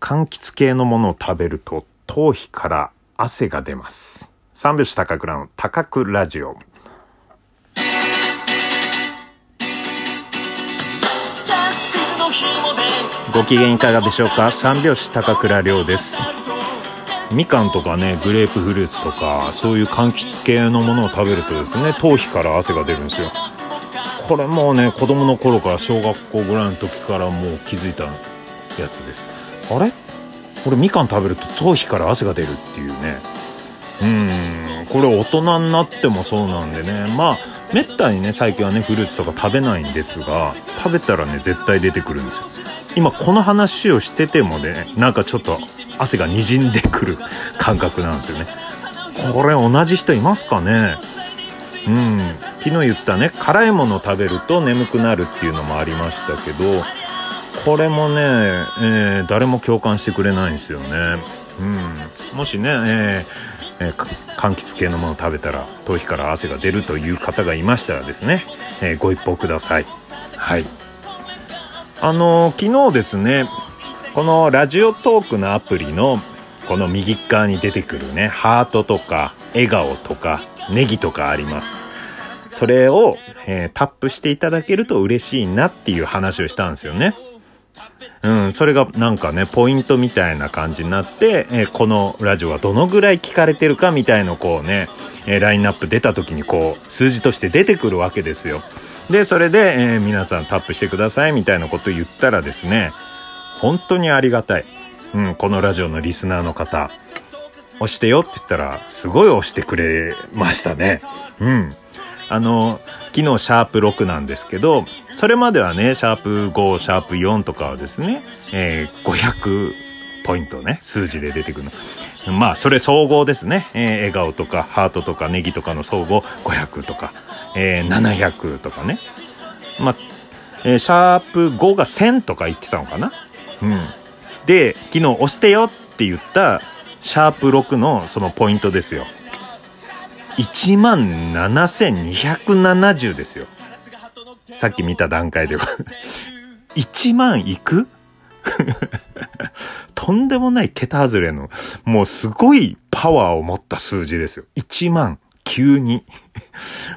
柑橘系のものを食べると頭皮から汗が出ます。三拍子高倉の高倉ラジオ。ご機嫌いかがでしょうか？三拍子高倉涼です。みかんとかね、グレープフルーツとか、そういう柑橘系のものを食べるとですね、頭皮から汗が出るんですよ。これもうね、子供の頃から小学校ぐらいの時からもう気づいたやつです。あれ？これみかん食べると頭皮から汗が出るっていうね。うん、これ大人になってもそうなんでね。まあ、めったにね、最近はね、フルーツとか食べないんですが、食べたらね、絶対出てくるんですよ。今この話をしててもね、なんかちょっと汗が滲んでくる 感覚なんですよね。これ同じ人いますかね？うん。昨日言ったね、辛いものを食べると眠くなるっていうのもありましたけど、これもね、えー誰も共感してくれないんですよね。うん。もしね、えーえー柑橘系のものを食べたら頭皮から汗が出るという方がいましたらですね、えーご一報ください。はい。あのー昨日ですね、このラジオトークのアプリのこの右側に出てくるね、ハートとか笑顔とかネギとかあります。それを、えータップしていただけると嬉しいなっていう話をしたんですよね。うん、それがなんかね、ポイントみたいな感じになって、えーこのラジオがどのぐらい聞かれてるかみたいのこうね、えーラインナップ出た時にこう、数字として出てくるわけですよ。で、それで、えー皆さんタップしてくださいみたいなこと言ったらですね、本当にありがたい。うん、このラジオのリスナーの方、押してよって言ったら、すごい押してくれましたね。うん。あの、昨日シャープ6なんですけど、それまではね、シャープ5、シャープ4とかはですね、えー500ポイントね、数字で出てくるの。まあ、それ総合ですね。えー笑顔とか、ハートとか、ネギとかの総合500とか、えー700とかね。まあ、えシャープ5が1000とか言ってたのかなうん。で、昨日押してよって言った、シャープ6のそのポイントですよ。1万7270ですよ。さっき見た段階では。1万いく？とんでもない桁外れの、もうすごいパワーを持った数字ですよ。1万、急に。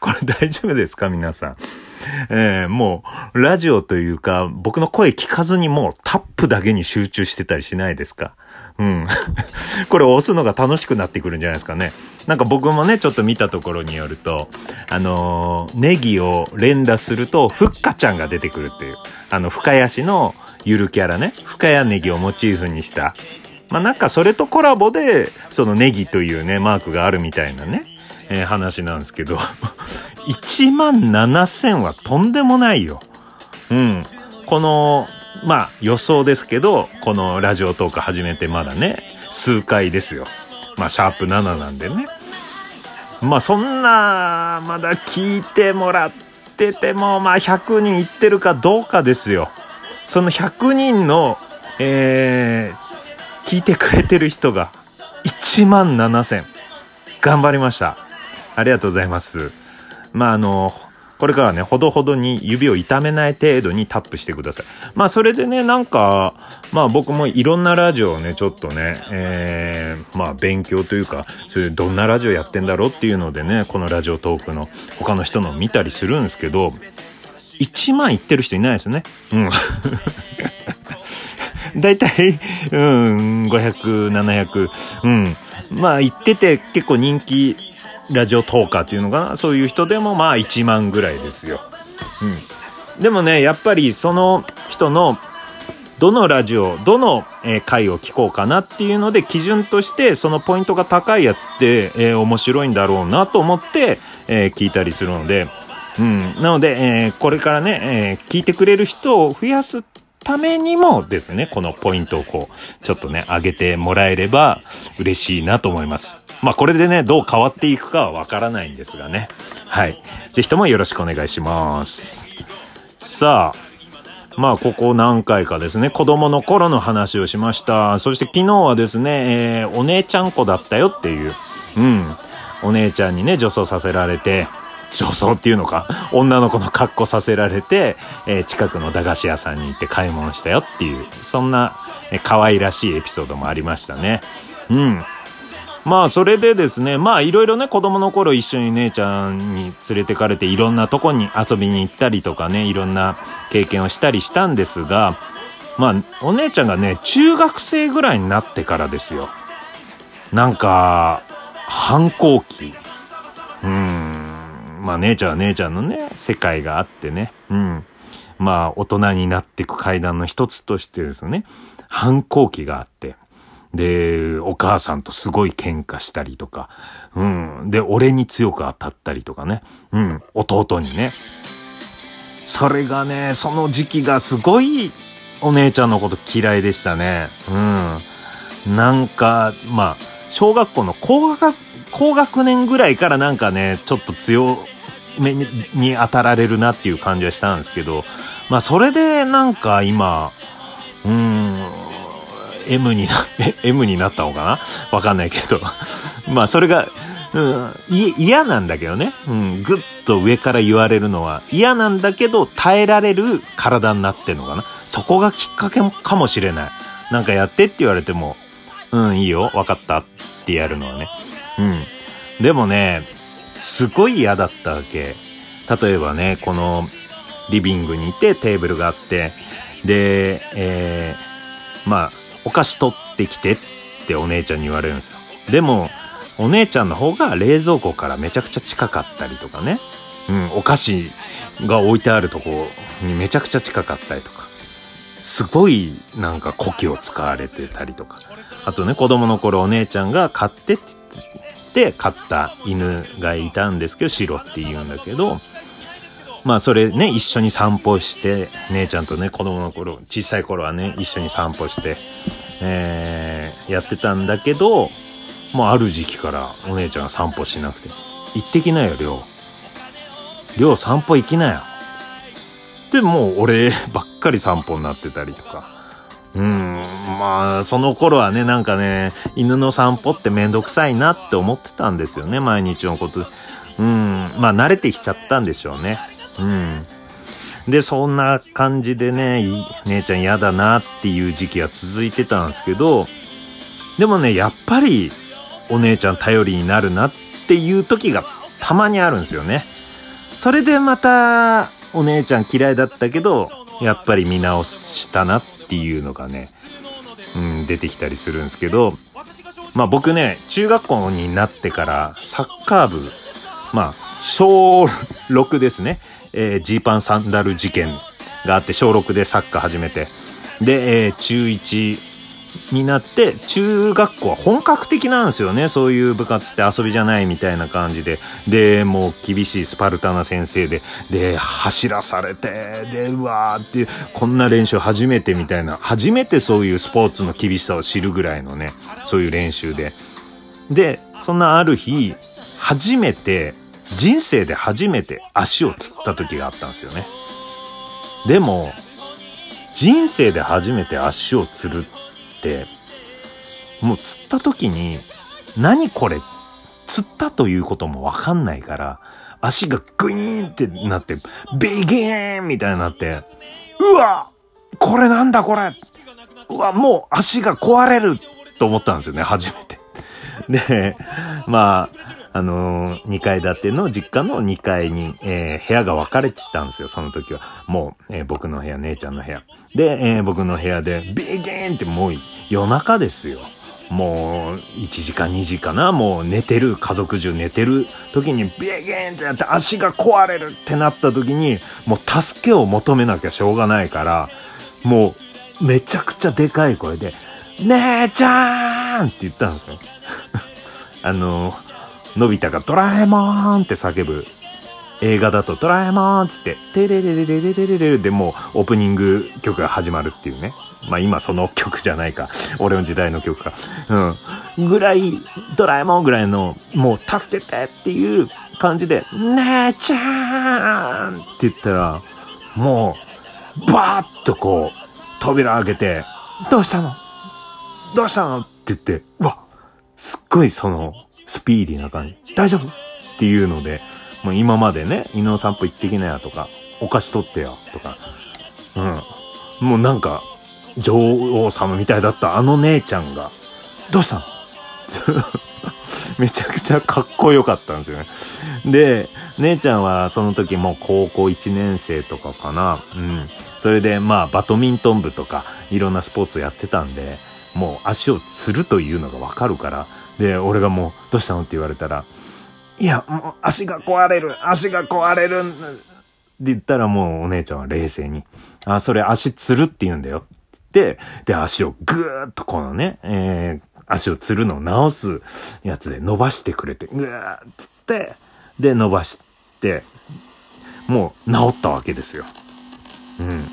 これ大丈夫ですか？皆さん。えーもう、ラジオというか、僕の声聞かずにもうタップだけに集中してたりしないですか？うん。これ押すのが楽しくなってくるんじゃないですかね。なんか僕もね、ちょっと見たところによると、あのーネギを連打すると、ふっかちゃんが出てくるっていう。あの、深谷市のゆるキャラね。深谷ネギをモチーフにした。まあなんかそれとコラボで、そのネギというね、マークがあるみたいなね、えー話なんですけど、1万7000はとんでもないよ。うん。この、まあ予想ですけど、このラジオトーク始めてまだね、数回ですよ。まあシャープ7なんでね。まあそんな、まだ聞いてもらってても、まあ100人いってるかどうかですよ。その100人の、えー、聞いてくれてる人が1万7000。頑張りました。ありがとうございます。まああの、これからね、ほどほどに指を痛めない程度にタップしてください。まあそれでね、なんか、まあ僕もいろんなラジオをね、ちょっとね、えー、まあ勉強というか、そういうどんなラジオやってんだろうっていうのでね、このラジオトークの他の人の見たりするんですけど、1万いってる人いないですね。うん。だいたい、うん、500、700、うん。まあ、言ってて結構人気ラジオトーカーっていうのかな？そういう人でもまあ1万ぐらいですよ。うん。でもね、やっぱりその人のどのラジオ、どの、え回を聞こうかなっていうので基準としてそのポイントが高いやつって、えー面白いんだろうなと思って、えー聞いたりするので、うん。なので、えーこれからね、え聞いてくれる人を増やすためにもですね、このポイントをこう、ちょっとね、上げてもらえれば嬉しいなと思います。まあこれでね、どう変わっていくかはわからないんですがね。はい。ぜひともよろしくお願いします。さあ、まあ、ここ何回かですね、子供の頃の話をしました。そして昨日はですね、えーお姉ちゃん子だったよっていう、うん、お姉ちゃんにね、女装させられて、女装っていうのか、女の子の格好させられて、えー、近くの駄菓子屋さんに行って買い物したよっていう、そんな、えー、可愛らしいエピソードもありましたね。うん。まあ、それでですね、まあ、いろいろね、子供の頃一緒に姉ちゃんに連れてかれて、いろんなとこに遊びに行ったりとかね、いろんな経験をしたりしたんですが、まあ、お姉ちゃんがね、中学生ぐらいになってからですよ。なんか、反抗期。うん。まあ、姉ちゃんは姉ちゃんのね、世界があってね。うん。まあ、大人になっていく階段の一つとしてですね、反抗期があって。で、お母さんとすごい喧嘩したりとか。うん。で、俺に強く当たったりとかね。うん。弟にね。それがね、その時期がすごいお姉ちゃんのこと嫌いでしたね。うん。なんか、まあ、小学校の高学、高学年ぐらいからなんかね、ちょっと強めに当たられるなっていう感じはしたんですけど、まあそれでなんか今、うん、M にな、M になったのかな？わかんないけど。まあそれが、うん、嫌なんだけどね。うん、ぐっと上から言われるのは嫌なんだけど耐えられる体になってんのかな。そこがきっかけかもしれない。なんかやってって言われても、うん、いいよ、わかったってやるのはね。うん。でもね、すごい嫌だったわけ。例えばね、このリビングにいてテーブルがあって、で、えー、まあ、お菓子取ってきてってお姉ちゃんに言われるんですよ。でも、お姉ちゃんの方が冷蔵庫からめちゃくちゃ近かったりとかね。うん、お菓子が置いてあるとこにめちゃくちゃ近かったりとか。すごいなんか古希を使われてたりとか。あとね、子供の頃お姉ちゃんが飼ってって言って飼った犬がいたんですけど、白って言うんだけど、まあそれね、一緒に散歩して、姉ちゃんとね、子供の頃、小さい頃はね、一緒に散歩して、えー、やってたんだけど、もうある時期からお姉ちゃんが散歩しなくて、行ってきなよ、りょう。りょう散歩行きなよ。で、もう俺ばっかり散歩になってたりとか。うん、まあ、その頃はね、なんかね、犬の散歩ってめんどくさいなって思ってたんですよね、毎日のこと。うん、まあ慣れてきちゃったんでしょうね。うん。で、そんな感じでね、姉ちゃん嫌だなっていう時期が続いてたんですけど、でもね、やっぱりお姉ちゃん頼りになるなっていう時がたまにあるんですよね。それでまたお姉ちゃん嫌いだったけど、やっぱり見直したなっていうのがね、うん、出てきたりするんですけど、まあ僕ね、中学校になってからサッカー部、まあ小6ですね、え、ジーパンサンダル事件があって小6でサッカー始めて、で、えー、中1になって、中学校は本格的なんですよね。そういう部活って遊びじゃないみたいな感じで。で、もう厳しいスパルタな先生で、で、走らされて、で、うわーっていう、こんな練習初めてみたいな、初めてそういうスポーツの厳しさを知るぐらいのね、そういう練習で。で、そんなある日、初めて、人生で初めて足をつった時があったんですよね。でも、人生で初めて足をつるって、もう釣った時に、何これ釣ったということもわかんないから、足がグイーンってなって、ビギーンみたいになって、うわこれなんだこれうわ、もう足が壊れると思ったんですよね、初めて。で、まあ、あのー、2階建ての実家の2階に、えー、部屋が分かれてたんですよ、その時は。もう、えー、僕の部屋、姉ちゃんの部屋。で、え僕の部屋で、ビーゲーンってもう夜中ですよ。もう、1時か2時かなもう寝てる、家族中寝てる時に、ビーゲーンってやって足が壊れるってなった時に、もう助けを求めなきゃしょうがないから、もう、めちゃくちゃでかい声で、姉ちゃーんって言ったんですよ。あののび太がドラえもんって叫ぶ映画だとドラえもんって言って、テレレレレレレレレでもうオープニング曲が始まるっていうね。まあ今その曲じゃないか。俺の時代の曲か。うん。ぐらい、ドラえもんぐらいの、もう助けてっていう感じで、姉ちゃんって言ったら、もう、バーッとこう、扉開けて、どうしたのどうしたのって言って、うわ、すっごいその、スピーディーな感じ。大丈夫？っていうので、もう今までね、犬の散歩行ってきなよとか、お菓子取ってよとか、うん。もうなんか、女王様みたいだったあの姉ちゃんが、どうしたの？めちゃくちゃかっこよかったんですよね。で、姉ちゃんはその時もう高校1年生とかかな。うん。それでまあバドミントン部とかいろんなスポーツやってたんで、もう足をつるというのがわかるから。で、俺がもうどうしたのって言われたら、いや、もう足が壊れる足が壊れるって言ったらもうお姉ちゃんは冷静に、あ、それ足つるって言うんだよってで、足をぐーっとこのね、えー、足をつるのを直すやつで伸ばしてくれて、ぐーっつって、で、伸ばして、もう治ったわけですよ。うん。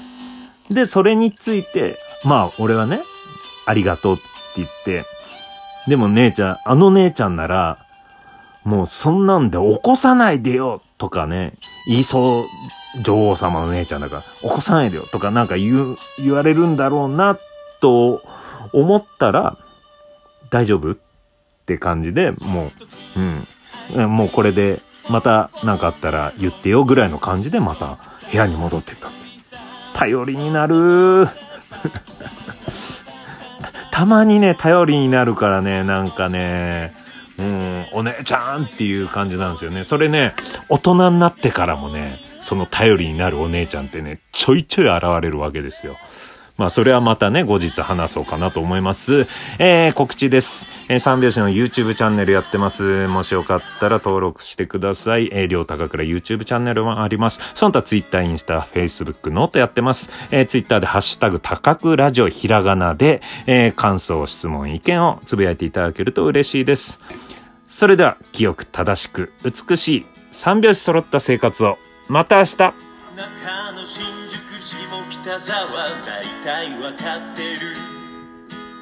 で、それについて、まあ、俺はね、ありがとうって言って、でも姉ちゃん、あの姉ちゃんなら、もうそんなんで起こさないでよとかね、言いそう、女王様の姉ちゃんだから、起こさないでよとかなんか言う、言われるんだろうな、と思ったら、大丈夫って感じで、もう、うん。もうこれで、また何かあったら言ってよぐらいの感じでまた部屋に戻ってった。頼りになるたまにね、頼りになるからね、なんかね、うん、お姉ちゃんっていう感じなんですよね。それね、大人になってからもね、その頼りになるお姉ちゃんってね、ちょいちょい現れるわけですよ。まあ、それはまたね、後日話そうかなと思います。えー、告知です。えー、三拍子の YouTube チャンネルやってます。もしよかったら登録してください。えー、りょうたかくら YouTube チャンネルもあります。その他 Twitter、インスタ、Facebook、ノートやってます。えー、Twitter でハッシュタグ高くラジオひらがなで、えー、感想、質問、意見をつぶやいていただけると嬉しいです。それでは、清く正しく美しい三拍子揃った生活を。また明日だいたいわかってる